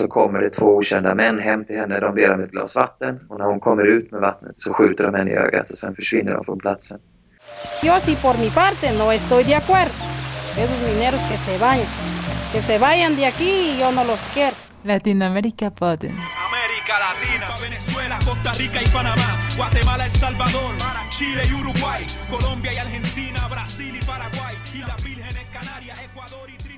så kommer det två okända män hem till henne. De ber om ett glas vatten och när hon kommer ut med vattnet så skjuter de henne i ögat och sen försvinner de från platsen. Yo sí por mi parte no estoy de acuerdo. Esos mineros que se vayan. Que se vayan de aquí y yo no los quiero. Latinoamerica-podden. América Latina, Venezuela, Costa Rica y Panamá, Guatemala, El Salvador, Chile y Uruguay, Colombia y Argentina, Brasil y Paraguay, y las Vírgenes Canarias, Ecuador y.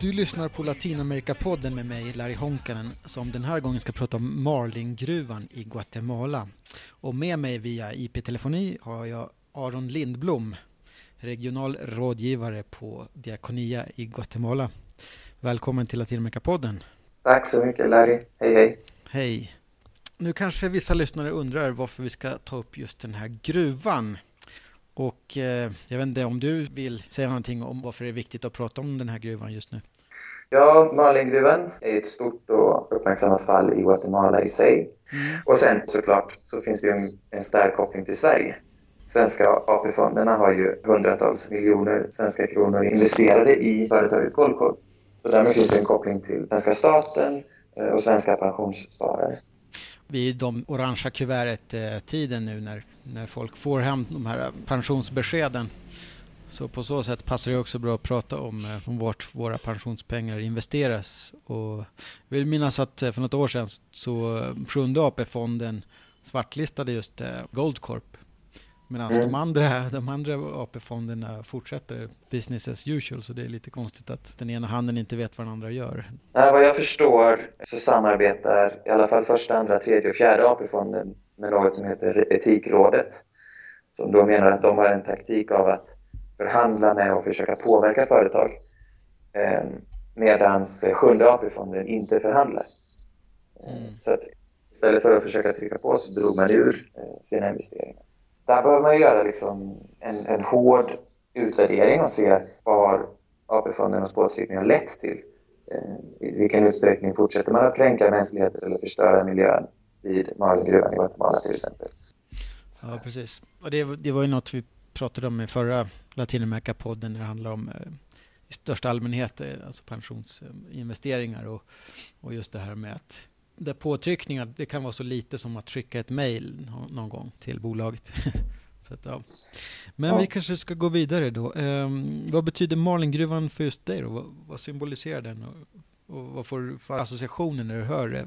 Du lyssnar på Latinamerika-podden med mig, Larry Honkanen, som den här gången ska prata om Marlingruvan i Guatemala. Och med mig via IP-telefoni har jag Aron Lindblom, regional rådgivare på Diakonia i Guatemala. Välkommen till Latinamerika-podden. Tack så mycket Larry. Hej hej. Hej. Nu kanske vissa lyssnare undrar varför vi ska ta upp just den här gruvan. Och eh, jag vet inte om du vill säga någonting om varför det är viktigt att prata om den här gruvan just nu? Ja, Marlingruvan är ett stort och uppmärksammat fall i Guatemala i sig. Mm. Och sen såklart så finns det ju en, en stark koppling till Sverige. Svenska AP-fonderna har ju hundratals miljoner svenska kronor investerade i företaget Goldcorp. Så därmed finns det en koppling till svenska staten eh, och svenska pensionssparare. Vi är i de orangea kuvertet-tiden nu när, när folk får hem de här pensionsbeskeden. Så på så sätt passar det också bra att prata om, eh, om vart våra pensionspengar investeras. Och jag vill minnas att eh, för något år sedan så eh, Sjunde AP-fonden svartlistade just Goldcorp. Medan Mm. de andra, de andra AP-fonderna fortsätter business as usual. Så det är lite konstigt att den ena handen inte vet vad den andra gör. Nej, vad jag förstår så samarbetar i alla fall första, andra, tredje och fjärde AP-fonden med något som heter Etikrådet. Som då menar att de har en taktik av att förhandla med och försöka påverka företag. Eh, Medan sjunde AP-fonden inte förhandlar. Eh, Mm. Så att istället för att försöka trycka på så drog man ur eh, sina investeringar. Där behöver man göra liksom en, en hård utvärdering och se vad har AP-fondernas påtryckningar lett till. Eh, I vilken utsträckning fortsätter man att kränka mänskligheten eller förstöra miljön vid Marlingruvan i Guatemala till exempel. Ja, precis. Och det, det var ju något vi pratade om i förra Latinamerika-podden när det handlar om eh, i största allmänhet, eh, alltså pensionsinvesteringar och, och just det här med att där påtryckningar, det kan vara så lite som att skicka ett mejl nå- någon gång till bolaget. så att, ja. Men Ja. vi kanske ska gå vidare då. Ehm, vad betyder Marlingruvan för just dig då? Vad, vad symboliserar den? Och, och vad får du för associationer när du hör eh,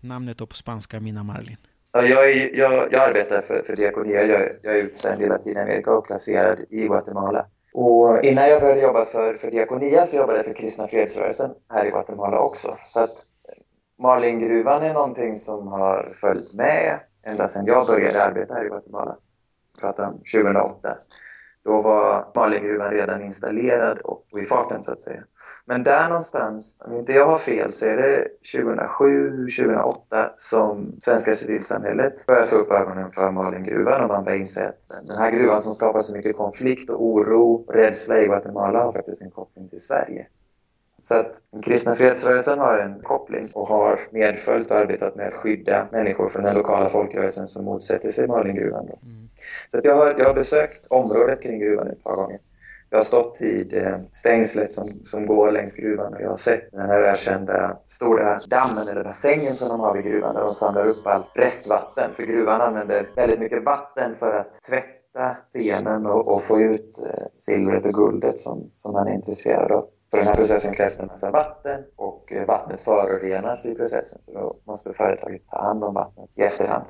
namnet då på spanska Mina Marlin? Ja, jag, är, jag, jag arbetar för, för Diakonia. Jag, jag är utsänd i Latinamerika och placerad i Guatemala. Och innan jag började jobba för, för Diakonia så jobbade jag för Kristna Fredsrörelsen här i Guatemala också. Så att eh, Malingruvan är någonting som har följt med ända sedan jag började arbeta här i Guatemala. Pratar om 2008. Då var Malingruvan redan installerad och i farten så att säga. Men där någonstans, om inte jag har fel, så är det 2007-2008 som svenska civilsamhället började få upp ögonen för Marlingruvan och man började inse att den här gruvan som skapar så mycket konflikt och oro och rädsla i Guatemala har faktiskt en koppling till Sverige. Så att den kristna fredsrörelsen har en koppling och har medföljt och arbetat med att skydda människor från den lokala folkrörelsen som motsätter sig Marlingruvan. Då. Mm. Så att jag, har, jag har besökt området kring gruvan ett par gånger. Jag har stått vid eh, stängslet som, som går längs gruvan och jag har sett den här välkända stora dammen eller bassängen som de har vid gruvan där de samlar upp allt restvatten. För gruvan använder väldigt mycket vatten för att tvätta stenen och, och få ut eh, silvret och guldet som, som man är intresserad av. För den här processen krävs det en massa vatten och eh, vattnet förorenas i processen så då måste företaget ta hand om vattnet i efterhand.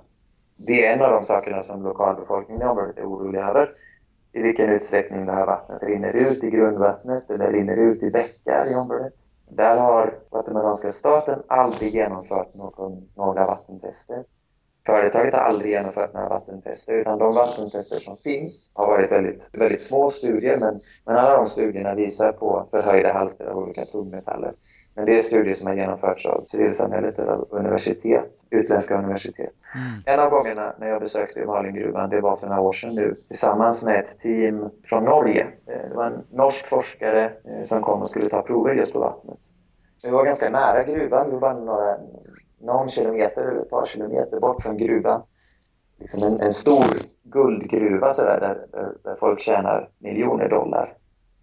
Det är en av de sakerna som lokalbefolkningen i området är oroliga över. I vilken utsträckning det här vattnet rinner ut i grundvattnet eller rinner ut i bäckar i området. Där har guatemalanska staten aldrig genomfört någon, några vattentester. Företaget har aldrig genomfört några vattentester utan de vattentester som finns har varit väldigt, väldigt små studier men, men alla de studierna visar på förhöjda halter av olika tungmetaller. Men det är studier som har genomförts av civilsamhället eller av universitet, utländska universitet. Mm. En av gångerna när jag besökte Malingruvan, det var för några år sedan nu, tillsammans med ett team från Norge. Eh, Det var en norsk forskare eh, som kom och skulle ta prover just på vattnet. Vi var ganska nära gruvan, vi var några, någon kilometer eller ett par kilometer bort från gruvan. Liksom en, en stor guldgruva sådär, där, där, där folk tjänar miljoner dollar.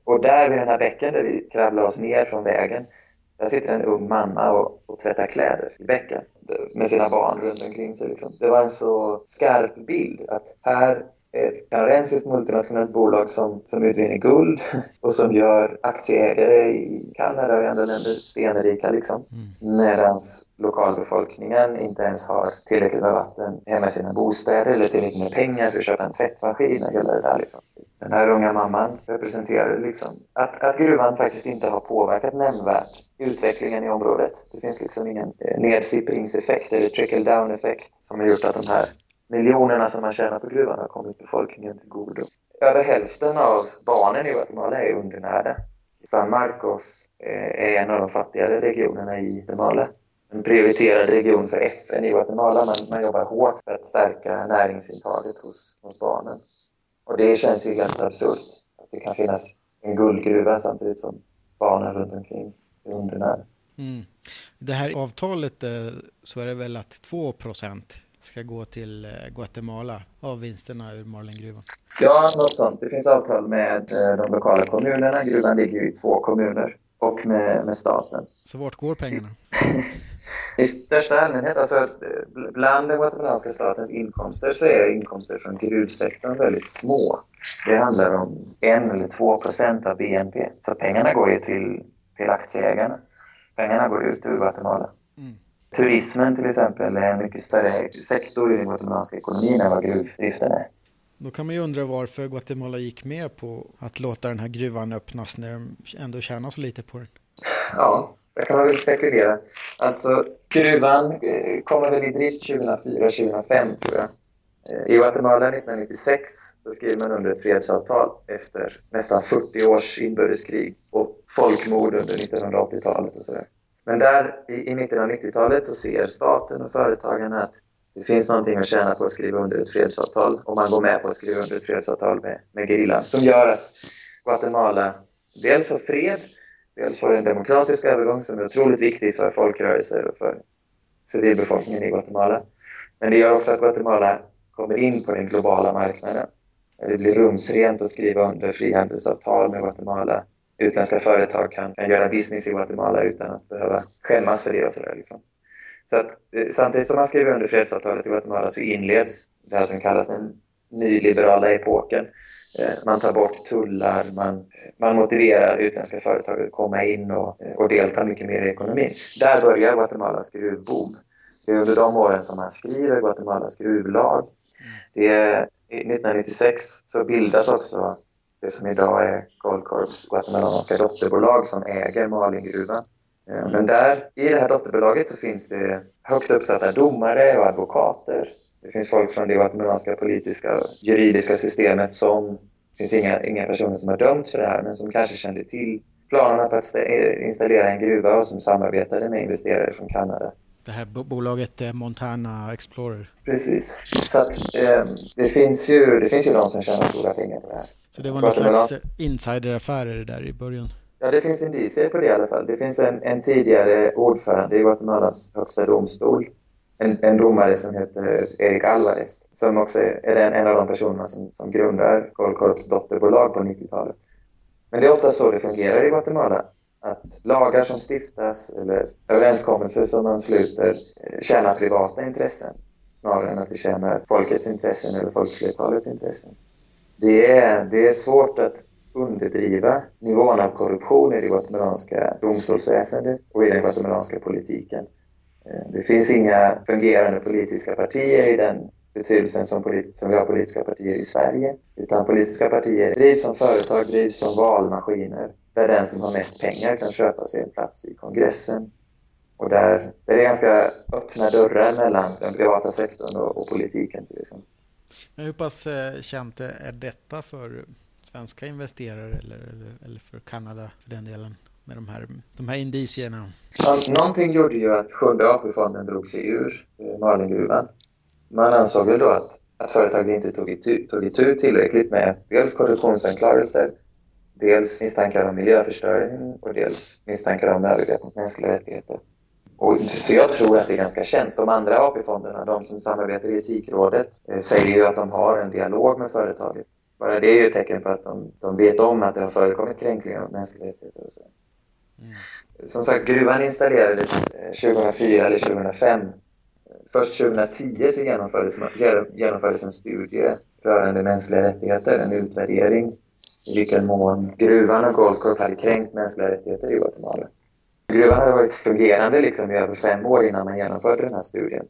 Och där vid den här bäcken där vi kravlade oss ner från vägen, där sitter en ung mamma och, och och tvätta kläder i bäcken med sina barn runt omkring sig. Liksom. Det var en så skarp bild att här är ett kanadensiskt multinationellt bolag som, som utvinner guld och som gör aktieägare i Kanada och i andra länder stenrika liksom. Mm. Medan lokalbefolkningen inte ens har tillräckligt med vatten hemma i sina bostäder eller tillräckligt med pengar för att köpa en tvättmaskin och hela det där liksom. Den här unga mamman representerar liksom att, att gruvan faktiskt inte har påverkat nämnvärt utvecklingen i området. Det finns liksom ingen eh, nedsippringseffekt eller trickle-down-effekt som har gjort att de här miljonerna som man tjänar på gruvan har kommit befolkningen till godo. Över hälften av barnen i Guatemala är undernärda. San Marcos eh, är en av de fattigare regionerna i Guatemala. En prioriterad region för FN i Guatemala. Man, man jobbar hårt för att stärka näringsintaget hos, hos barnen. Och det känns ju helt absurt att det kan finnas en guldgruva samtidigt som barnen runt omkring är undernärda. Mm. Det här avtalet eh, så är det väl att 2% ska gå till eh, Guatemala av vinsterna ur Marlingruvan? Ja, något sånt. Det finns avtal med eh, de lokala kommunerna. Gruvan ligger i två kommuner och med, med staten. Så vart går pengarna? I största allmänhet, alltså bland den guatemalanska statens inkomster så är inkomster från gruvsektorn väldigt små. Det handlar om en eller två procent av BNP. Så pengarna går ju till, till aktieägarna. Pengarna går ut ur Guatemala. Mm. Turismen till exempel är en mycket större sektor i den guatemalanska ekonomin än vad gruvdriften är. Då kan man ju undra varför Guatemala gick med på att låta den här gruvan öppnas när de ändå tjänar så lite på den. Ja, det kan man väl spekulera. Alltså, gruvan eh, kommer väl i drift 2004-2005 tror jag. Eh, I Guatemala 1996 så skrev man under ett fredsavtal efter nästan 40 års inbördeskrig och folkmord under 1980-talet och sådär. Men där i, i mitten av 90-talet så ser staten och företagen att det finns någonting att tjäna på att skriva under ett fredsavtal och man går med på att skriva under ett fredsavtal med, med gerillan som gör att Guatemala dels får fred, dels får en demokratisk övergång som är otroligt viktig för folkrörelser och för civilbefolkningen i Guatemala. Men det gör också att Guatemala kommer in på den globala marknaden. Det blir rumsrent att skriva under frihandelsavtal med Guatemala utländska företag kan, kan göra business i Guatemala utan att behöva skämmas för det och sådär. Liksom. Så att, eh, samtidigt som man skriver under fredsavtalet i Guatemala så inleds det här som kallas den nyliberala epoken. Eh, man tar bort tullar, man, man motiverar utländska företag att komma in och, och delta mycket mer i ekonomin. Där börjar Guatemalas gruvboom. Det är under de åren som man skriver Guatemalas gruvlag. Det är, 1996 så bildas också det som idag är Goldcorps guatemalanska dotterbolag som äger Malingruvan. Eh, men där, i det här dotterbolaget så finns det högt uppsatta domare och advokater. Det finns folk från det guatemalanska politiska och juridiska systemet som, det finns inga, inga personer som har dömts för det här, men som kanske kände till planerna på att eh, installera en gruva och som samarbetade med investerare från Kanada. Det här bolaget eh, Montana Explorer. Precis. Så att, eh, det, finns ju, det finns ju de som tjänar stora pengar på det här. Så det var någon slags insideraffärer där i början? Ja, det finns indicier på det i alla fall. Det finns en, en tidigare ordförande i Guatemalas högsta domstol. En, en domare som heter Erik Alvarez, som också är, en, en av de personerna som, som grundar Goldcorps dotterbolag på 90-talet. Men det är ofta så det fungerar i Guatemala. Att lagar som stiftas eller överenskommelser som man sluter eh, tjänar privata intressen snarare än att det tjänar folkets intressen eller folkflertalets intressen det är, det är svårt att underdriva nivån av korruption i det guatemalanska domstolsväsendet och i den guatemalanska politiken. Eh, det finns inga fungerande politiska partier i den betydelsen som, polit, som vi har politiska partier i Sverige. Utan politiska partier drivs som företag, drivs som valmaskiner. Där den som har mest pengar kan köpa sig en plats i kongressen. Och där, där är det ganska öppna dörrar mellan den privata sektorn och, och politiken till exempel. Men hur pass eh, känt är detta för svenska investerare eller, eller, eller för Kanada för den delen? Med de här, de här indicierna? Alltså, någonting gjorde ju att Sjunde AP-fonden drog sig ur eh, Man ansåg väl då att, att företaget inte tog itu, tog itu tillräckligt med dels korruptionsanklagelser, dels misstankar om miljöförstöring och dels misstankar om övergrepp mot mänskliga rättigheter. Och, så jag tror att det är ganska känt. De andra AP-fonderna, de som samarbetar i Etikrådet, eh, säger ju att de har en dialog med företaget. Bara det är ju ett tecken på att de, de vet om att det har förekommit kränkningar av mänskliga rättigheter och så. Mm. Som sagt, gruvan installerades eh, 2004 eller 2005. Först 2010 så genomfördes, genomfördes en studie rörande mänskliga rättigheter, en utvärdering i vilken mån gruvan och Goldcorp hade kränkt mänskliga rättigheter i Guatemala. Gruvan hade varit fungerande liksom i över fem år innan man genomförde den här studien.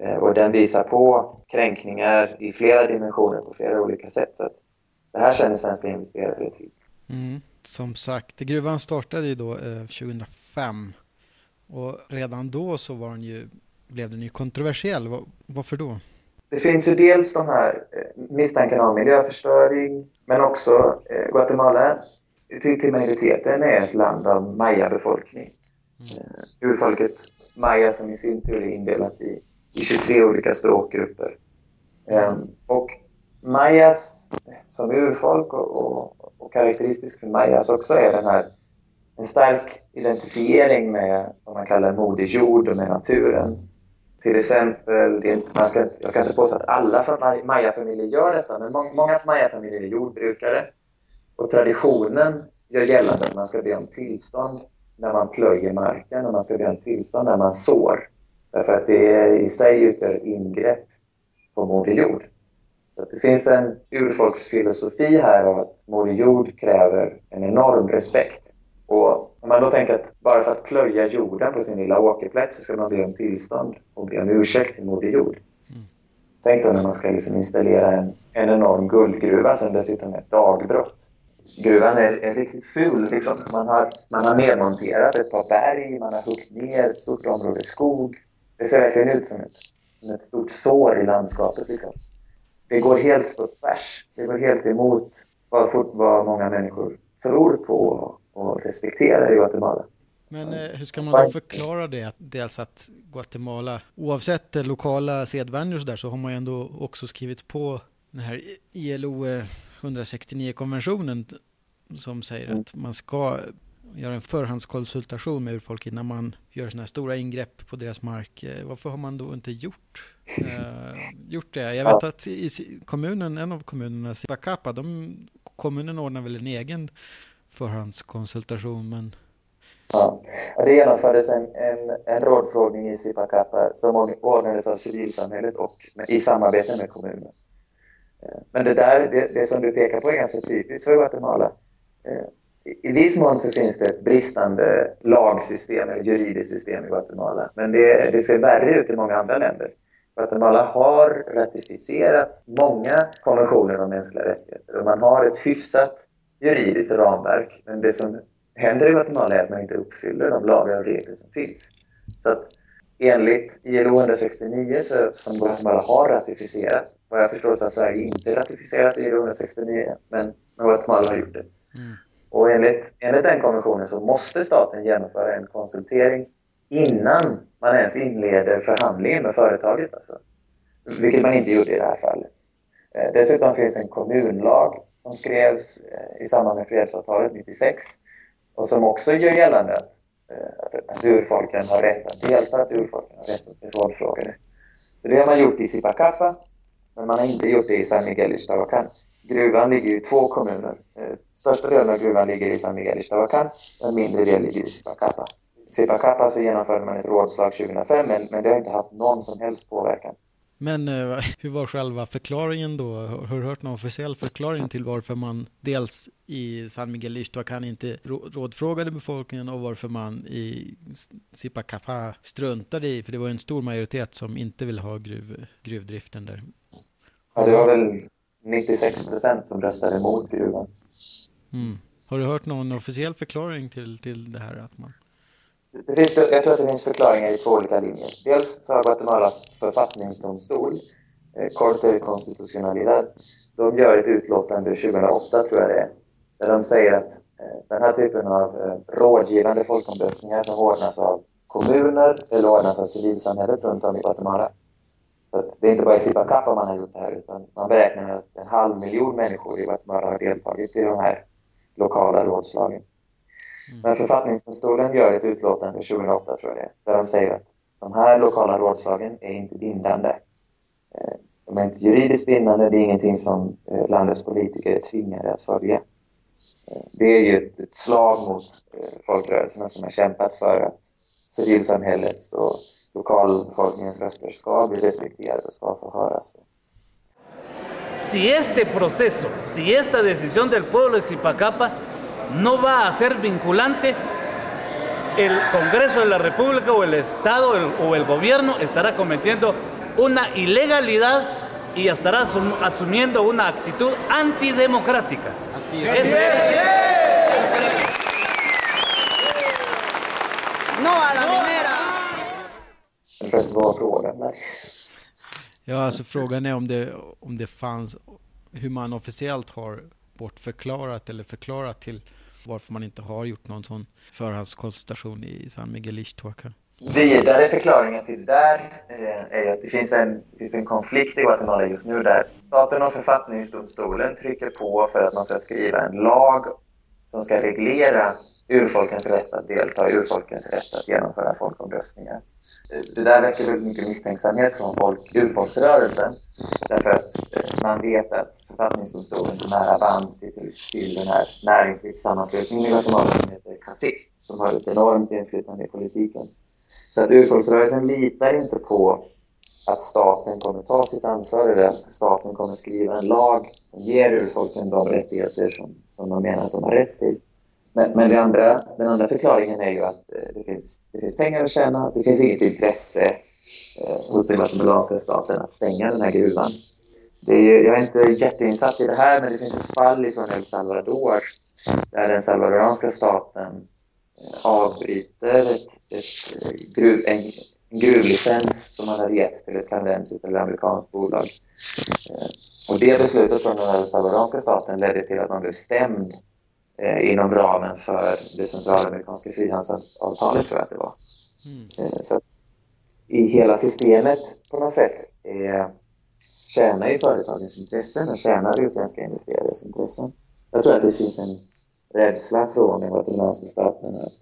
Eh, och den visar på kränkningar i flera dimensioner på flera olika sätt. Så det här känner svenska investerare till. Mm. Som sagt, gruvan startade ju då eh, 2005 och redan då så var den ju, blev den ju kontroversiell. Var, varför då? Det finns ju dels de här eh, misstankarna om miljöförstöring men också eh, Guatemala till, till majoriteten är ett land av maya-befolkning. Mm. Eh, urfolket maya som i sin tur är indelat i, i 23 olika språkgrupper. Eh, och mayas som urfolk och, och, och karaktäristisk för mayas också är den här en stark identifiering med vad man kallar moder jord och med naturen. Till exempel, det inte, man ska, jag ska inte påstå att alla Maya-familjer gör detta, men må, många Maya-familjer är jordbrukare. Och traditionen gör gällande att man ska be om tillstånd när man plöjer marken och man ska be om tillstånd när man sår. Därför att det i sig utgör ingrepp på Moder Jord. Så det finns en urfolksfilosofi här av att Moder Jord kräver en enorm respekt. Och om man då tänker att bara för att plöja jorden på sin lilla åkerplätt så ska man be om tillstånd och be om ursäkt till Moder Jord. Mm. Tänk då när man ska liksom installera en, en enorm guldgruva som dessutom är ett dagbrott. Gruvan är, är riktigt ful. Liksom. Man, har, man har nedmonterat ett par berg, man har huggit ner ett stort område skog. Det ser verkligen ut som ett, som ett stort sår i landskapet. Liksom. Det går helt på tvärs. Det går helt emot vad, vad många människor tror på och respekterar i Guatemala. Men eh, hur ska man då förklara det? Dels att Guatemala, oavsett lokala sedvänjor och så där, så har man ju ändå också skrivit på den här ILO 169-konventionen som säger mm. att man ska göra en förhandskonsultation med urfolk innan man gör sådana här stora ingrepp på deras mark. Eh, varför har man då inte gjort, eh, gjort det? Jag vet att i kommunen, en av kommunerna, Sipacapa, de, kommunen ordnar väl en egen förhandskonsultation. Men... Ja, det genomfördes en, en, en rådfrågning i Sipacapa som ordnades av civilsamhället och med, i samarbete med kommunen. Eh, men det där, det, det, som du pekar på är ganska typiskt för Guatemala. I viss mån så finns det ett bristande lagsystem eller juridiskt system i Guatemala. Men det, det ser värre ut i många andra länder. Guatemala har ratificerat många konventioner om mänskliga rättigheter och man har ett hyfsat juridiskt ramverk. Men det som händer i Guatemala är att man inte uppfyller de lagar och regler som finns. Så att enligt ILO 169 så, som Guatemala har ratificerat, vad jag förstår så har Sverige inte ratificerat ILO 169, men, men Guatemala har gjort det. Mm. Och enligt, enligt den konventionen så måste staten genomföra en konsultering innan man ens inleder förhandlingen med företaget. Alltså. Vilket man inte gjorde i det här fallet. Eh, dessutom finns en kommunlag som skrevs eh, i samband med fredsavtalet 96 och som också gör gällande eh, att, att urfolken har rätt att delta, att urfolken har rätt att bli rådfrågade. Det har man gjort i Sipacapa, men man har inte gjort det i San Miguel Ixtahuacan. Gruvan ligger i två kommuner. Största delen av gruvan ligger i San Miguel Ixtahuacan, en mindre del ligger i Sipacapa. I Sipacapa så genomförde man ett rådslag 2005, men, men det har inte haft någon som helst påverkan. Men eh, hur var själva förklaringen då? Har du hört någon officiell förklaring till varför man dels i San Miguel Ixtoacan inte rådfrågade befolkningen och varför man i Sipacapa struntade i, för det var en stor majoritet som inte ville ha gruv, gruvdriften där. Ja, det var väl 96 procent som röstade emot gruvan. Mm. Har du hört någon officiell förklaring till, till det här? Att man det finns, jag tror att det finns förklaringar i två olika linjer. Dels så har Guatemalas författningsdomstol, eh, Corte Constitucionalidad, de gör ett utlåtande 2008, tror jag det är, där de säger att eh, den här typen av eh, rådgivande folkomröstningar som ordnas av kommuner eller ordnas av civilsamhället runt om i Guatemala. Så det är inte bara i Sipacapa man har gjort det här, utan man beräknar att en halv miljon människor i Guatemala har deltagit i de här lokala rådslagen. Mm. Men författningsdomstolen gör ett utlåtande 2008 tror jag det är, där de säger att de här lokala rådslagen är inte bindande. Eh, de är inte juridiskt bindande, det är ingenting som eh, landets politiker är tvingade att följa. Eh, det är ju ett, ett slag mot folkrörelserna som har kämpat för att civilsamhällets och lokalbefolkningens röster ska bli respekterade och ska få höras. Si este proceso, si esta decisión del pueblo de Zipacapa no va a ser vinculante, el Congreso de la República o el Estado el, o el gobierno estará cometiendo una ilegalidad y estará asum asumiendo una actitud antidemocrática. Así es. Así es. No a la minera! Vad frågan där? Ja, alltså frågan är om det, om det fanns, hur man officiellt har bortförklarat eller förklarat till varför man inte har gjort någon sån förhandskonsultation i San Miguel Ixtuaca. Vidare förklaringen till det där eh, är att det finns en, finns en konflikt i Guatemala just nu där staten och författningsdomstolen trycker på för att man ska skriva en lag som ska reglera urfolkens rätt att delta, urfolkens rätt att genomföra folkomröstningar. Det där väcker väldigt mycket misstänksamhet från folk, urfolksrörelsen därför att eh, man vet att författningsdomstolen är nära band till, till den här näringslivssammanslutningen i Guatemala som heter CACIF som har ett enormt inflytande i politiken. Så att urfolksrörelsen litar inte på att staten kommer ta sitt ansvar eller att staten kommer skriva en lag som ger urfolken de rättigheter som, som de menar att de har rätt till. Men, men andra, den andra förklaringen är ju att eh, det, finns, det finns pengar att tjäna. Det finns inget intresse eh, hos den guatemalanska staten att stänga den här gruvan. Det är ju, jag är inte jätteinsatt i det här, men det finns ett fall från El Salvador där den salvadoranska staten eh, avbryter ett, ett, eh, gruv, en, en gruvlicens som man hade gett till ett kanadensiskt eller amerikanskt bolag. Eh, och det beslutet från den salvadoranska staten ledde till att man blev stämd inom ramen för det centralamerikanska frihandelsavtalet tror jag att det var. Mm. Eh, så i hela systemet på något sätt eh, tjänar ju företagens intressen och tjänar utländska investerares intressen. Jag tror att det finns en rädsla från den guatemalanska staten att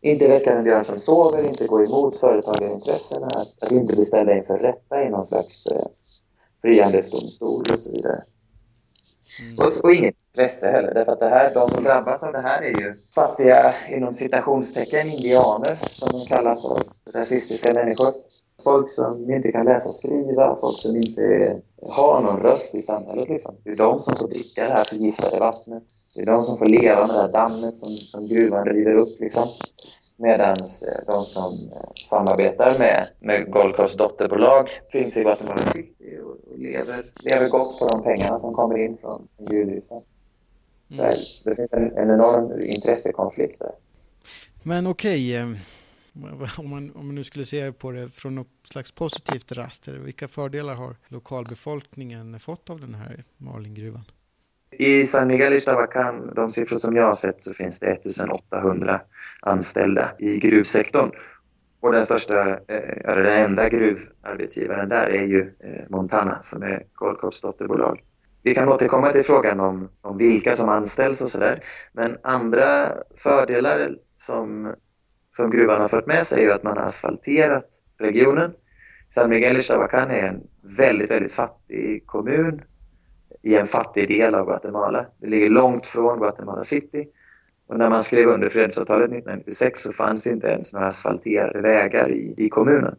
inte väcka en björn som sover, inte gå emot företagarintressena, att, att inte bli ställda inför rätta i någon slags eh, frihandelsdomstol och så vidare. Mm. Och, och inget intresse heller. Därför att det här, de som drabbas av det här är ju fattiga, inom citationstecken, indianer som de kallas av rasistiska människor. Folk som inte kan läsa och skriva, folk som inte har någon röst i samhället. Liksom. Det är de som får dricka det här förgiftade vattnet. Det är de som får leva med det här dammet som, som gruvan river upp. Liksom. Medan eh, de som eh, samarbetar med, med Goldcorps dotterbolag finns i Guatemala City och, och lever, lever gott på de pengarna som kommer in från gruvdriften. Mm. Det finns en, en enorm intressekonflikt där. Men okej, okay, eh, om, man, om man nu skulle se på det från något slags positivt raster, vilka fördelar har lokalbefolkningen fått av den här Malingruvan? I San Miguel i Chavacan, de siffror som jag har sett, så finns det 1800 anställda i gruvsektorn. Och den största, eh, eller den enda gruvarbetsgivaren där är ju eh, Montana som är Goldcorps dotterbolag. Vi kan återkomma till frågan om, om vilka som anställs och sådär. Men andra fördelar som, som gruvan har fört med sig är ju att man har asfalterat regionen. San Miguel y är en väldigt, väldigt fattig kommun i en fattig del av Guatemala. Det ligger långt från Guatemala City. Och när man skrev under fredsavtalet 1996 så fanns inte ens några asfalterade vägar i, i kommunen.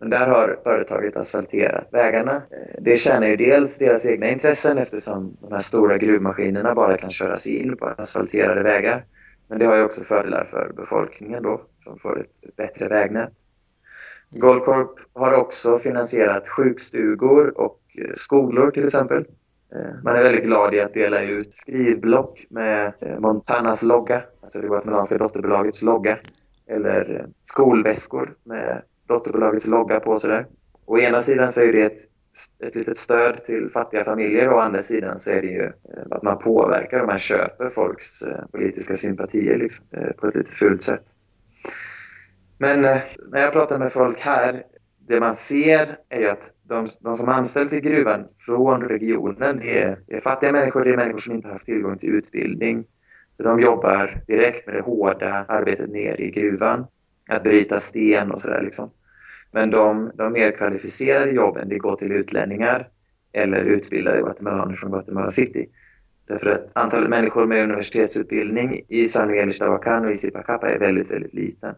Men där har företaget asfalterat vägarna. Eh, det tjänar ju dels deras egna intressen eftersom de här stora gruvmaskinerna bara kan köras in på asfalterade vägar. Men det har ju också fördelar för befolkningen då som får ett bättre vägnät. Goldcorp har också finansierat sjukstugor och eh, skolor till exempel. Eh, man är väldigt glad i att dela ut skrivblock med Montanas logga, alltså det guatemalanska dotterbolagets logga, eller skolväskor med dotterbolagets logga på sådär. Å ena sidan så är det ett, ett litet stöd till fattiga familjer och å andra sidan så är det ju eh, att man påverkar och man köper folks eh, politiska sympatier liksom, eh, på ett lite fult sätt. Men när jag pratar med folk här, det man ser är ju att de, de som anställs i gruvan från regionen är, är fattiga människor, det är människor som inte haft tillgång till utbildning. De jobbar direkt med det hårda arbetet nere i gruvan, att bryta sten och sådär liksom. Men de, de mer kvalificerade jobben, det går till utlänningar eller utbildade guatemalaner från Guatemala City. Därför att antalet människor med universitetsutbildning i San Miguel Ixtahuacan och i Zipacapa är väldigt, väldigt liten.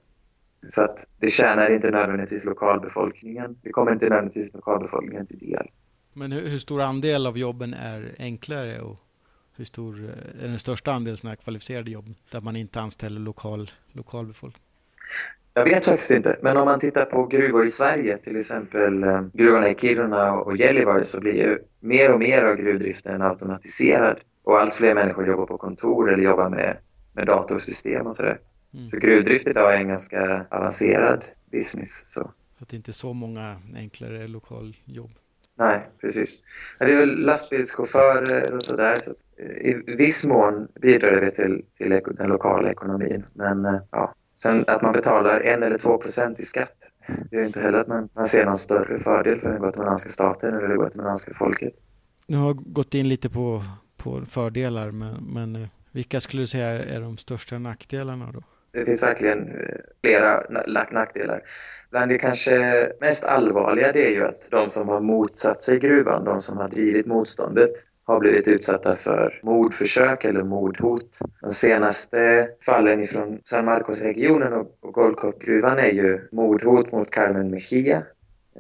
Så att det tjänar inte nödvändigtvis lokalbefolkningen. Det kommer inte nödvändigtvis lokalbefolkningen till del. Men hur, hur stor andel av jobben är enklare och hur stor eh, är den största andelen sådana här kvalificerade jobb där man inte anställer lokal, lokalbefolkning? Jag vet faktiskt inte, men om man tittar på gruvor i Sverige, till exempel eh, gruvorna i Kiruna och Gällivare, så blir ju mer och mer av gruvdriften automatiserad och allt fler människor jobbar på kontor eller jobbar med, med datorsystem och sådär. Mm. Så gruvdrift idag är en ganska avancerad business. Så. Att det inte är så många enklare lokaljobb. Nej, precis. Det är väl lastbilschaufförer och sådär. Så I viss mån bidrar det till, till den lokala ekonomin. Men eh, ja, sen att man betalar en eller två procent i skatt det är inte heller att man, man ser någon större fördel för den guatemalanska staten eller det guatemalanska folket. Du har gått in lite på, på fördelar, men, men eh, vilka skulle du säga är de största nackdelarna då? Det finns verkligen eh, flera nackdelar. Bland det kanske mest allvarliga det är ju att de som har motsatt sig gruvan, de som har drivit motståndet, har blivit utsatta för mordförsök eller mordhot. De senaste fallen från San Marcos-regionen och Goldcorp-gruvan är ju mordhot mot Carmen Mejia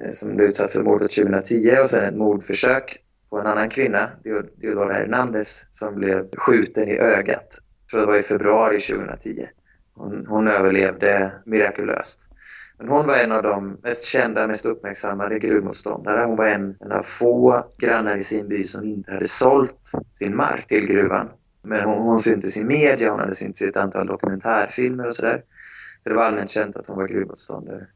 eh, som blev utsatt för mordet 2010 och sen ett mordförsök på en annan kvinna, Deodora Hernandez, som blev skjuten i ögat. Jag tror det var i februari 2010. Hon, hon överlevde mirakulöst. Men hon var en av de mest kända, mest uppmärksammade gruvmotståndare. Hon var en, en av få grannar i sin by som inte hade sålt sin mark till gruvan. Men hon, hon syntes i media, hon hade synts i ett antal dokumentärfilmer och sådär. Så det var allmänt känt att hon var gruvmotståndare.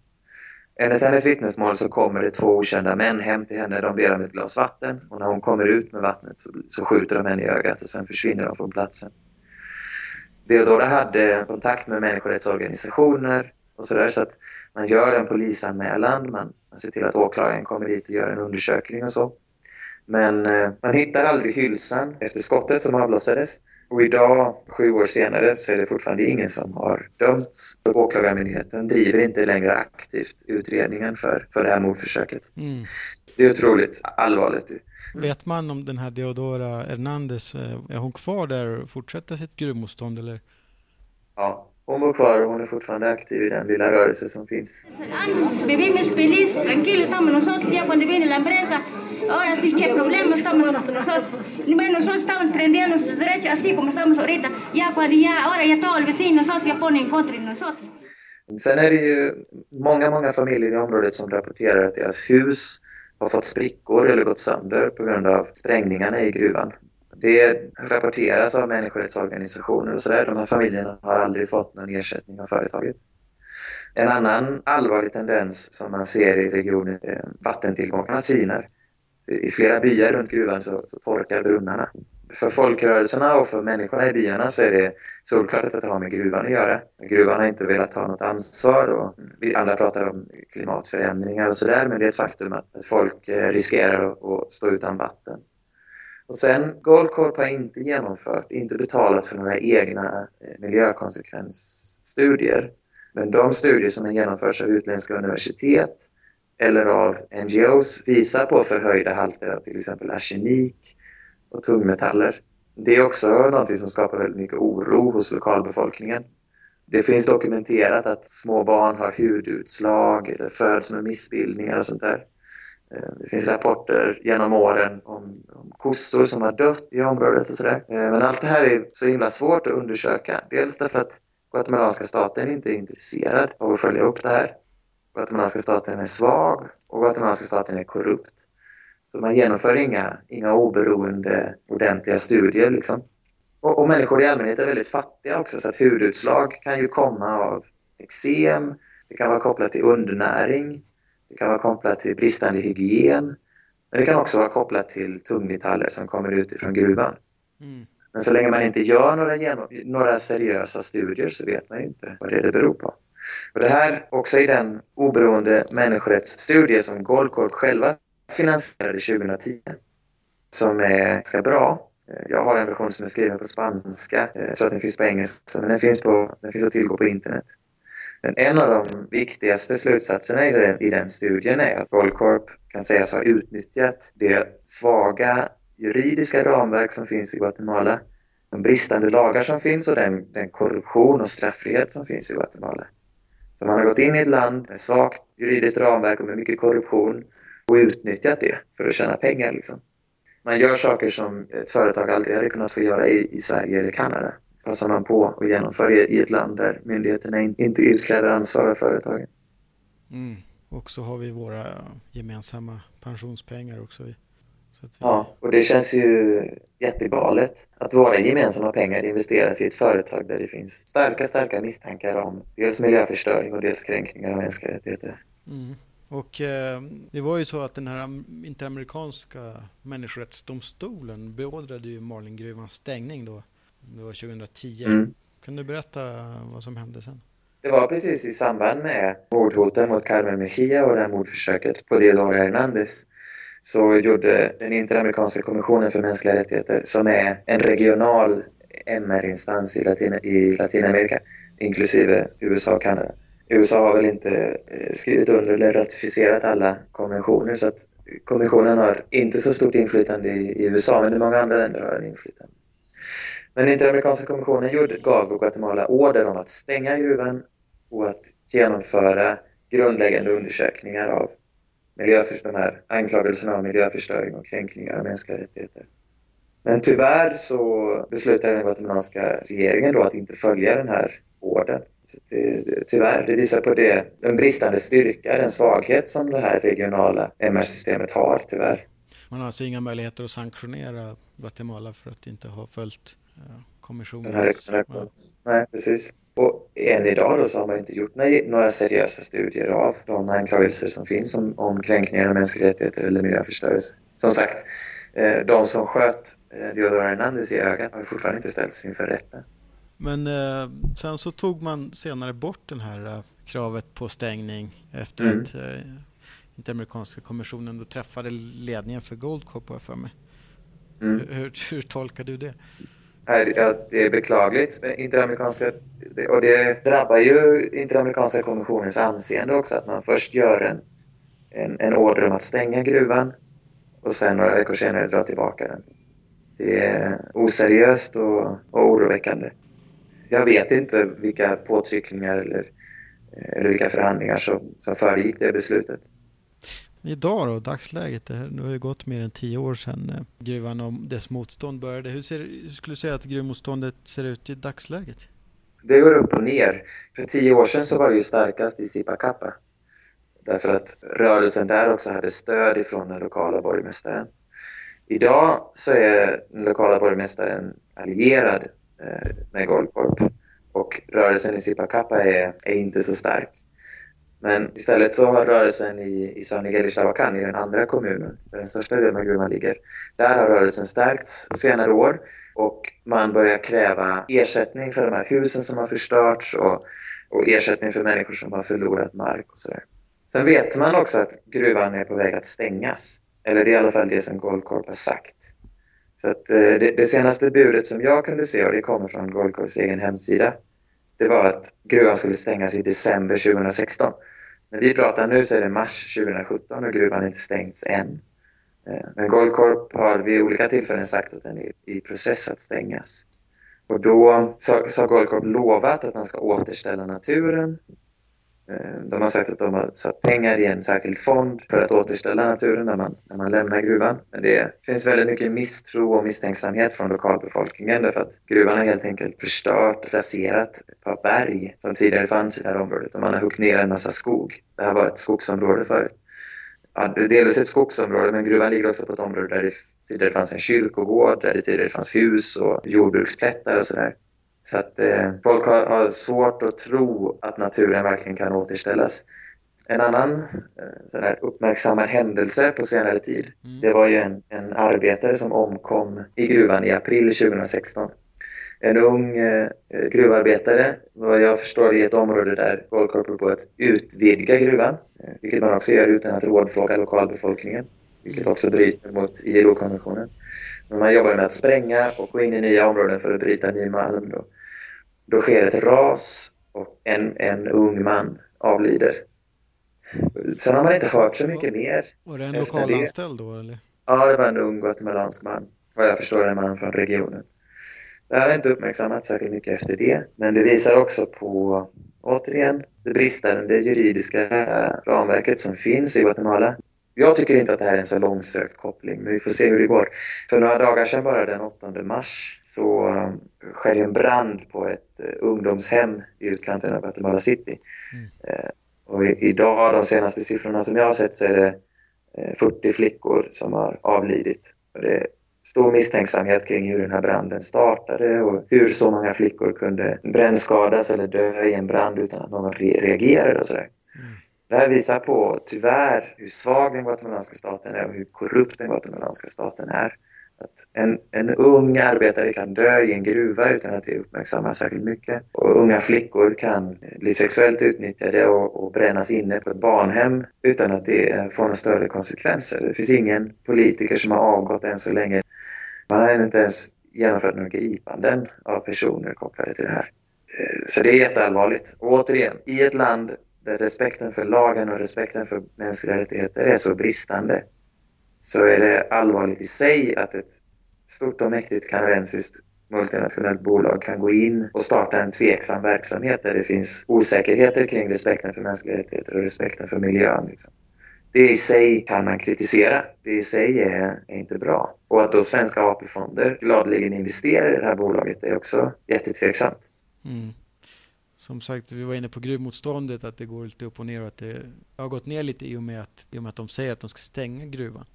Enligt hennes vittnesmål så kommer det två okända män hem till henne. De ber om ett glas vatten och när hon kommer ut med vattnet så, så skjuter de henne i ögat och sen försvinner de från platsen. Deodora hade kontakt med människorättsorganisationer och sådär så att man gör en polisanmälan, man, man ser till att åklagaren kommer dit och gör en undersökning och så. Men eh, man hittar aldrig hylsan efter skottet som avlossades. Och idag, sju år senare, så är det fortfarande ingen som har dömts. Och Åklagarmyndigheten driver inte längre aktivt utredningen för, för det här mordförsöket. Mm. Det är otroligt allvarligt. Vet man om den här Deodora Hernandez, eh, är hon kvar där och fortsätter sitt gruvmotstånd eller? Ja, hon bor kvar och hon är fortfarande aktiv i den lilla rörelse som finns. Antes vivimos feliz, tranquilo, estamos nosotros ya cuando viene la empresa. Ahora sí, ¿qué problema estamos nosotros? Bueno, nosotros estamos prendiendo nuestros derechos así como estamos ahorita. Ya cuando ya, ahora ya todo el vecino nosotros ya pone en contra de nosotros. Sen är det ju många, många familjer i området som rapporterar att deras hus har fått sprickor eller gått sönder på grund av sprängningarna i gruvan. Det rapporteras av människorättsorganisationer och sådär. De här familjerna har aldrig fått någon ersättning av företaget. En annan allvarlig tendens som man ser i regionen är vattentillgångarna sinar. I flera byar runt gruvan så, så torkar brunnarna. För folkrörelserna och för människorna i byarna så är det solklart att det har med gruvan att göra. Gruvan har inte velat ta något ansvar och vi andra pratar om klimatförändringar och sådär men det är ett faktum att folk eh, riskerar att stå utan vatten. Och sen, Goldcorp har inte genomfört, inte betalat för några egna eh, miljökonsekvensstudier. Men de studier som har genomförts av utländska universitet eller av NGOs visar på förhöjda halter av till exempel arsenik och tungmetaller. Det är också något som skapar väldigt mycket oro hos lokalbefolkningen. Det finns dokumenterat att små barn har hudutslag eller föds med missbildningar och sånt där. Eh, det finns rapporter genom åren om, om kossor som har dött i området och sådär. Eh, men allt det här är så himla svårt att undersöka. Dels därför att guatemalanska staten inte är intresserad av att följa upp det här. Guatemalanska staten är svag och guatemalanska staten är korrupt. Så man genomför inga, inga oberoende ordentliga studier liksom. Och, och människor i allmänhet är väldigt fattiga också så att hudutslag kan ju komma av eksem, det kan vara kopplat till undernäring det kan vara kopplat till bristande hygien. Men det kan också vara kopplat till tungmetaller som kommer utifrån gruvan. Mm. Men så länge man inte gör några, några seriösa studier så vet man inte vad det, det beror på. Och det här också i den oberoende människorättsstudie som Goldcorp själva finansierade 2010 som är ganska bra. Jag har en version som är skriven på spanska. Jag tror att den finns på engelska, men den finns, på, den finns att tillgå på internet. Men en av de viktigaste slutsatserna i den, i den studien är att Volcorp kan sägas ha utnyttjat det svaga juridiska ramverk som finns i Guatemala, de bristande lagar som finns och den, den korruption och straffrihet som finns i Guatemala. Så man har gått in i ett land med svagt juridiskt ramverk och med mycket korruption och utnyttjat det för att tjäna pengar. Liksom. Man gör saker som ett företag aldrig hade kunnat få göra i, i Sverige eller Kanada. Passar man på och genomför det i ett land där myndigheterna inte utkräver ansvar av företagen. Mm. Och så har vi våra gemensamma pensionspengar också. Vi... Ja, och det känns ju jättegalet att våra gemensamma pengar investeras i ett företag där det finns starka, starka misstankar om dels miljöförstöring och dels kränkningar av mänskliga rättigheter. Mm. Och eh, det var ju så att den här interamerikanska människorättsdomstolen beordrade ju Marlingruvans stängning då. Det var 2010. Mm. Kan du berätta vad som hände sen? Det var precis i samband med mordhoten mot Carmen Mejia och det här mordförsöket på Diodoro Hernandez så gjorde den Interamerikanska kommissionen för mänskliga rättigheter, som är en regional MR-instans i, Latin i Latinamerika, inklusive USA och Kanada. USA har väl inte eh, skrivit under eller ratificerat alla konventioner så att kommissionen har inte så stort inflytande i, i USA men i många andra länder har den inflytande. Men Interamerikanska kommissionen gav Guatemala order om att stänga gruvan och att genomföra grundläggande undersökningar av de här anklagelserna om miljöförstöring och kränkningar av mänskliga rättigheter. Men tyvärr så beslutade den guatemalanska regeringen då att inte följa den här ordern. Det, det, tyvärr, det visar på det, den bristande styrka, den svaghet som det här regionala MR-systemet har, tyvärr. Man har alltså inga möjligheter att sanktionera Guatemala för att inte ha följt kommissionens... Den här ja. Nej, precis. Och än idag då så har man inte gjort några seriösa studier av de anklagelser som finns om, om kränkningar av mänskliga rättigheter eller miljöförstörelse. Som sagt, eh, de som sköt eh, Diodoro Hernandez i ögat har fortfarande inte ställts inför rätten. Men eh, sen så tog man senare bort den här eh, kravet på stängning efter mm. att eh, Interamerikanska kommissionen då träffade ledningen för Goldcorp för mig. Mm. Hur, hur tolkar du det? Att det är beklagligt med interamerikanska och det drabbar ju interamerikanska kommissionens anseende också att man först gör en, en, en order om att stänga gruvan och sen några veckor senare dra tillbaka den. Det är oseriöst och, och oroväckande. Jag vet inte vilka påtryckningar eller, eh, eller vilka förhandlingar som, som föregick det beslutet. Idag då, dagsläget? Det, har ju gått mer än tio år sedan eh, gruvan och dess motstånd började. Hur, ser, hur skulle du säga att gruvmotståndet ser ut i dagsläget? Det går upp och ner. För tio år sedan så var det ju starkast i Sipakapa. Därför att rörelsen där också hade stöd ifrån den lokala borgmästaren. Idag så är den lokala borgmästaren allierad eh, med Golkorp och rörelsen i Sipakapa är, är inte så stark. Men istället så har rörelsen i, i San Miguel i i den andra kommunen, där den största delen av gruvan ligger, där har rörelsen stärkts på senare år och man börjar kräva ersättning för de här husen som har förstörts och, och ersättning för människor som har förlorat mark och sådär. Sen vet man också att gruvan är på väg att stängas. Eller det är i alla fall det som Goldcorp har sagt. Så att eh, det, det senaste budet som jag kunde se, och det kommer från Goldcorps egen hemsida, det var att gruvan skulle stängas i december 2016. När vi pratar nu så är det mars 2017 och gruvan inte stängts än. Eh, men Goldcorp har vid olika tillfällen sagt att den är i process att stängas. Och då har Goldcorp lovat att man ska återställa naturen Eh, de har sagt att de har satt pengar i en särskild fond för att återställa naturen när man, när man lämnar gruvan. Men det finns väldigt mycket misstro och misstänksamhet från lokalbefolkningen därför att gruvan har helt enkelt förstört, raserat ett par berg som tidigare fanns i det här området och man har huggit ner en massa skog. Det här var ett skogsområde förut. Ja, delvis ett skogsområde men gruvan ligger också på ett område där det tidigare fanns en kyrkogård, där det tidigare fanns hus och jordbruksplättar och sådär. Så att eh, folk har, har, svårt att tro att naturen verkligen kan återställas. En annan eh, uppmärksammad händelse på senare tid, mm. det var ju en, en, arbetare som omkom i gruvan i april 2016. En ung eh, gruvarbetare, vad jag förstår i ett område där Goldcorp håller på att utvidga gruvan, eh, vilket man också gör utan att rådfråga lokalbefolkningen, vilket också bryter mot ILO-konventionen. Men man jobbar med att spränga och gå in i nya områden för att bryta ny malm. Då. Då sker ett ras och en, en ung man avlider. Sen har man inte hört så mycket mer. Var det en lokalanställd då eller? Ja, det var en ung guatemalansk man. Vad jag förstår en man från regionen. Det har inte uppmärksammats särskilt mycket efter det, men det visar också på, återigen, det bristande juridiska ramverket som finns i Guatemala. Jag tycker inte att det här är en så långsökt koppling, men vi får se hur det går. För några dagar sedan, bara den 8 mars, så um, skedde en brand på ett uh, ungdomshem i utkanten av Guatemala City. Mm. Uh, och idag, de senaste siffrorna som jag har sett, så är det uh, 40 flickor som har avlidit. Och det är stor misstänksamhet kring hur den här branden startade och hur så många flickor kunde brännskadas eller dö i en brand utan att någon reagerade och sådär. Mm. Det här visar på, tyvärr, hur svag den guatemalanska staten är och hur korrupt den guatemalanska staten är. Att en, en ung arbetare kan dö i en gruva utan att det uppmärksammas särskilt mycket. Och unga flickor kan bli sexuellt utnyttjade och, och brännas inne på ett barnhem utan att det får några större konsekvenser. Det finns ingen politiker som har avgått än så länge. Man har inte ens genomfört några gripanden av personer kopplade till det här. Eh, så det är jätteallvarligt. Och återigen, i ett land där respekten för lagen och respekten för mänskliga rättigheter är så bristande så är det allvarligt i sig att ett stort och mäktigt kanadensiskt multinationellt bolag kan gå in och starta en tveksam verksamhet där det finns osäkerheter kring respekten för mänskliga rättigheter och respekten för miljön. Liksom. Det i sig kan man kritisera. Det i sig är, är inte bra. Och att då svenska AP-fonder gladeligen investerar i det här bolaget är också jättetveksamt. Mm som sagt, vi var inne på gruvmotståndet, att det går lite upp och ner och att det har gått ner lite i och med att, i och med att de säger att de ska stänga gruvan.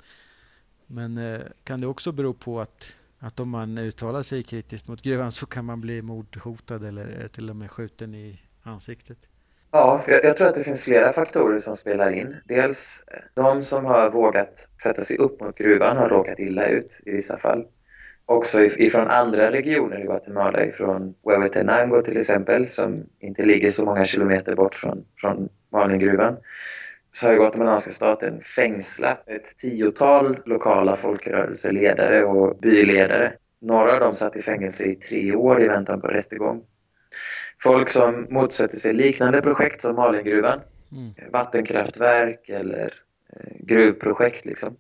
Men eh, kan det också bero på att, att om man uttalar sig kritiskt mot gruvan så kan man bli mordhotad eller eh, till och med skjuten i ansiktet? Ja, jag, jag tror att det finns flera faktorer som spelar in. Dels eh, de som har vågat sätta sig upp mot gruvan har råkat illa ut i vissa fall också ifrån andra regioner i Guatemala, ifrån Huehuetenango till exempel, som inte ligger så många kilometer bort från, från Malingruvan, så har guatemalanska staten fängslat ett tiotal lokala folkrörelseledare och byledare. Några av dem satt i fängelse i tre år i väntan på rättegång. Folk som motsätter sig liknande projekt som Malingruvan, mm. vattenkraftverk eller eh, gruvprojekt liksom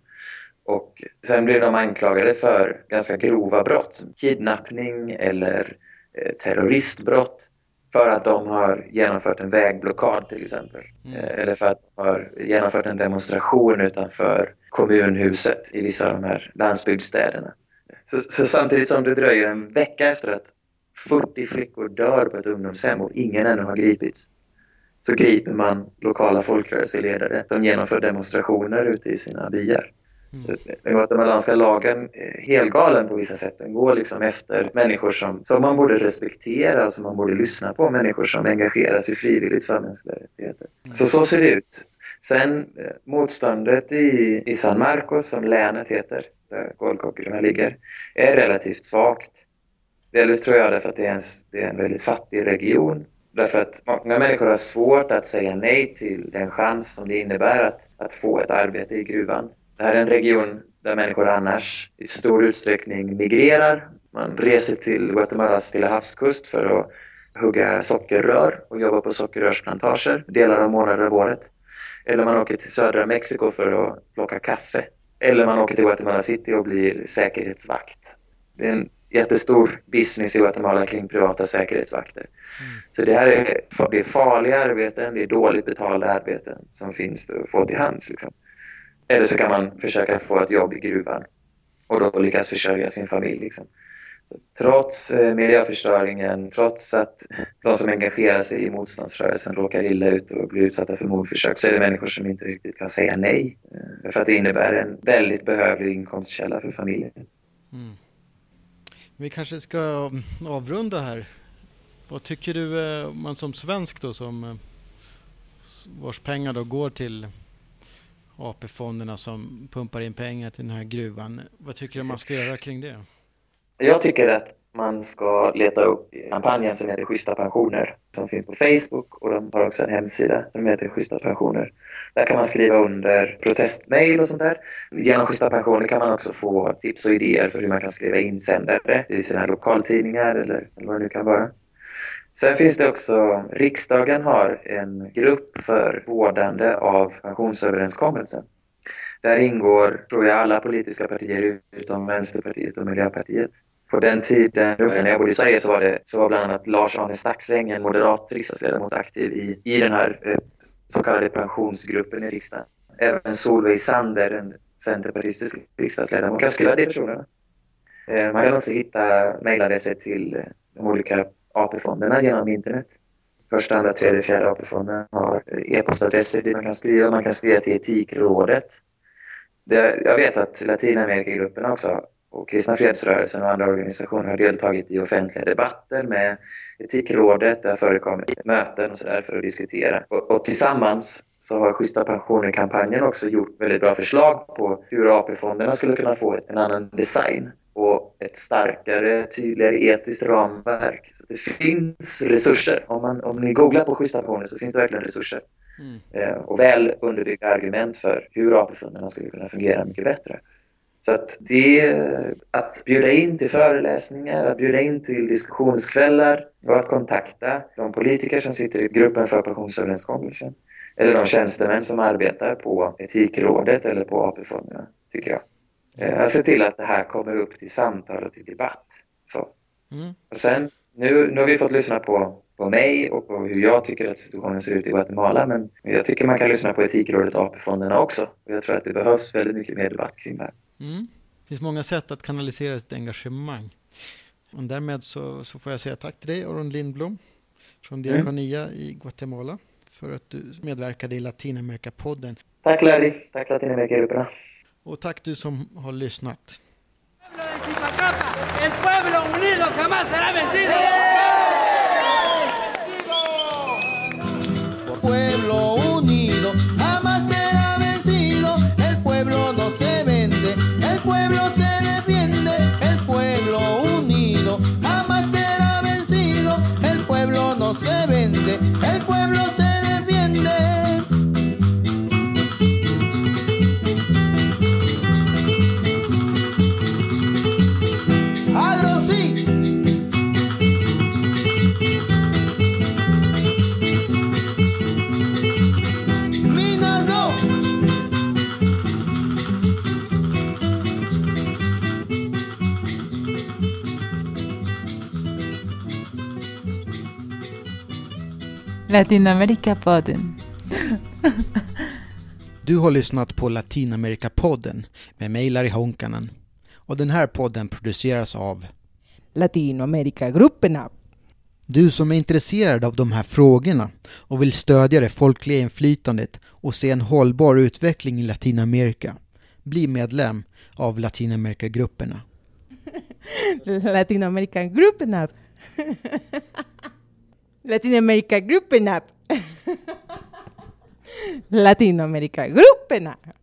och sen blir de anklagade för ganska grova brott, som kidnappning eller eh, terroristbrott för att de har genomfört en vägblockad till exempel. Mm. Eh, eller för att de har genomfört en demonstration utanför kommunhuset i vissa av de här landsbygdsstäderna. Så, så, samtidigt som det dröjer en vecka efter att 40 flickor dör på ett ungdomshem och ingen ännu har gripits så griper man lokala folkrörelseledare som genomför demonstrationer ute i sina byar. Mm. Den guatemalanska lagen är helgalen på vissa sätt. Den går liksom efter människor som, som man borde respektera och som man borde lyssna på. Människor som engagerar sig frivilligt för mänskliga rättigheter. Mm. Så så ser det ut. Sen eh, motståndet i, i San Marcos, som länet heter, där Golkockerna ligger, är relativt svagt. Delvis tror jag därför att det är, en, det är en väldigt fattig region. Därför att många människor har svårt att säga nej till den chans som det innebär att, att få ett arbete i gruvan. Det här är en region där människor annars i stor utsträckning migrerar. Man reser till Guatemalas Stilla havskust för att hugga sockerrör och jobba på sockerrörsplantager delar av månader av året. Eller man åker till södra Mexiko för att plocka kaffe. Eller man åker till Guatemala City och blir säkerhetsvakt. Det är en jättestor business i Guatemala kring privata säkerhetsvakter. Mm. Så det här är, det är farliga arbeten, det är dåligt betalda arbeten som finns att få till hands. Liksom. Eller så kan man försöka få ett jobb i gruvan och då lyckas försörja sin familj. Liksom. trots eh, miljöförstöringen, trots att de som engagerar sig i motståndsrörelsen råkar illa ut och blir utsatta för mordförsök så är det människor som inte riktigt kan säga nej. Eh, för att det innebär en väldigt behövlig inkomstkälla för familjen. Mm. Vi kanske ska mm, avrunda här. Vad tycker du eh, man som svensk då som eh, vars pengar då går till AP-fonderna som pumpar in pengar till den här gruvan. Vad tycker du man ska göra kring det? Jag tycker att man ska leta upp kampanjen som heter Schyssta pensioner som finns på Facebook och de har också en hemsida som heter Schyssta pensioner. Där kan man skriva under protestmail och sånt där. Genom Schyssta pensioner kan man också få tips och idéer för hur man kan skriva insändare i sina lokaltidningar eller, eller vad det nu kan vara. Sen finns det också, riksdagen har en grupp för vårdande av pensionsöverenskommelsen. Där ingår, tror jag, alla politiska partier utom Vänsterpartiet och Miljöpartiet. På den tiden när jag bodde i Sverige så var, det, så var bland annat Lars-Arne Staxäng, en moderat riksdagsledamot, aktiv i, i den här eh, så kallade pensionsgruppen i riksdagen. Även Solveig Sander, en centerpartistisk riksdagsledamot, kan skriva till personerna. Eh, man kan också hitta mejladresser till eh, de olika AP-fonderna genom internet. Första, andra, tredje, fjärde AP-fonden har e-postadresser dit man kan skriva. Man kan skriva till Etikrådet. Det, jag vet att Latinamerikagrupperna också och Kristna fredsrörelsen och andra organisationer har deltagit i offentliga debatter med Etikrådet. Det har förekommit möten och sådär för att diskutera. Och, och tillsammans så har Schyssta pensioner-kampanjen också gjort väldigt bra förslag på hur AP-fonderna skulle kunna få en annan design och ett starkare, tydligare etiskt ramverk. Så det finns resurser. Om, man, om ni googlar på pensioner så finns det verkligen resurser. Mm. Eh, och väl underbyggda argument för hur AP-fonderna skulle kunna fungera mycket bättre. Så att det, att bjuda in till föreläsningar, att bjuda in till diskussionskvällar och att kontakta de politiker som sitter i gruppen för pensionsöverenskommelsen eller de tjänstemän som arbetar på Etikrådet eller på AP-fonderna, tycker jag. Eh, att se till att det här kommer upp till samtal och till debatt. Så. Mm. Och sen, nu, nu har vi fått lyssna på, på mig och på hur jag tycker att situationen ser ut i Guatemala, men jag tycker man kan lyssna på Etikrådet och AP-fonderna också. Och jag tror att det behövs väldigt mycket mer debatt kring det här. Mm. Det finns många sätt att kanalisera sitt engagemang. Och därmed så, så får jag säga tack till dig, Aron Lindblom, från mm. Diakonia mm. i Guatemala, för att du medverkade i Latinamerika-podden. Tack Larry, tack Latinamerika-grupperna. Och tack du som har lyssnat. Latinamerikapodden. Du har lyssnat på Latinamerikapodden med mig Larry Honkanen. Och den här podden produceras av Latinamerikagrupperna. Du som är intresserad av de här frågorna och vill stödja det folkliga inflytandet och se en hållbar utveckling i Latinamerika. Bli medlem av Latinamerikagrupperna. Latinamerikagrupperna. Latinoamerica Gruppen App. Latinoamerica Gruppen App.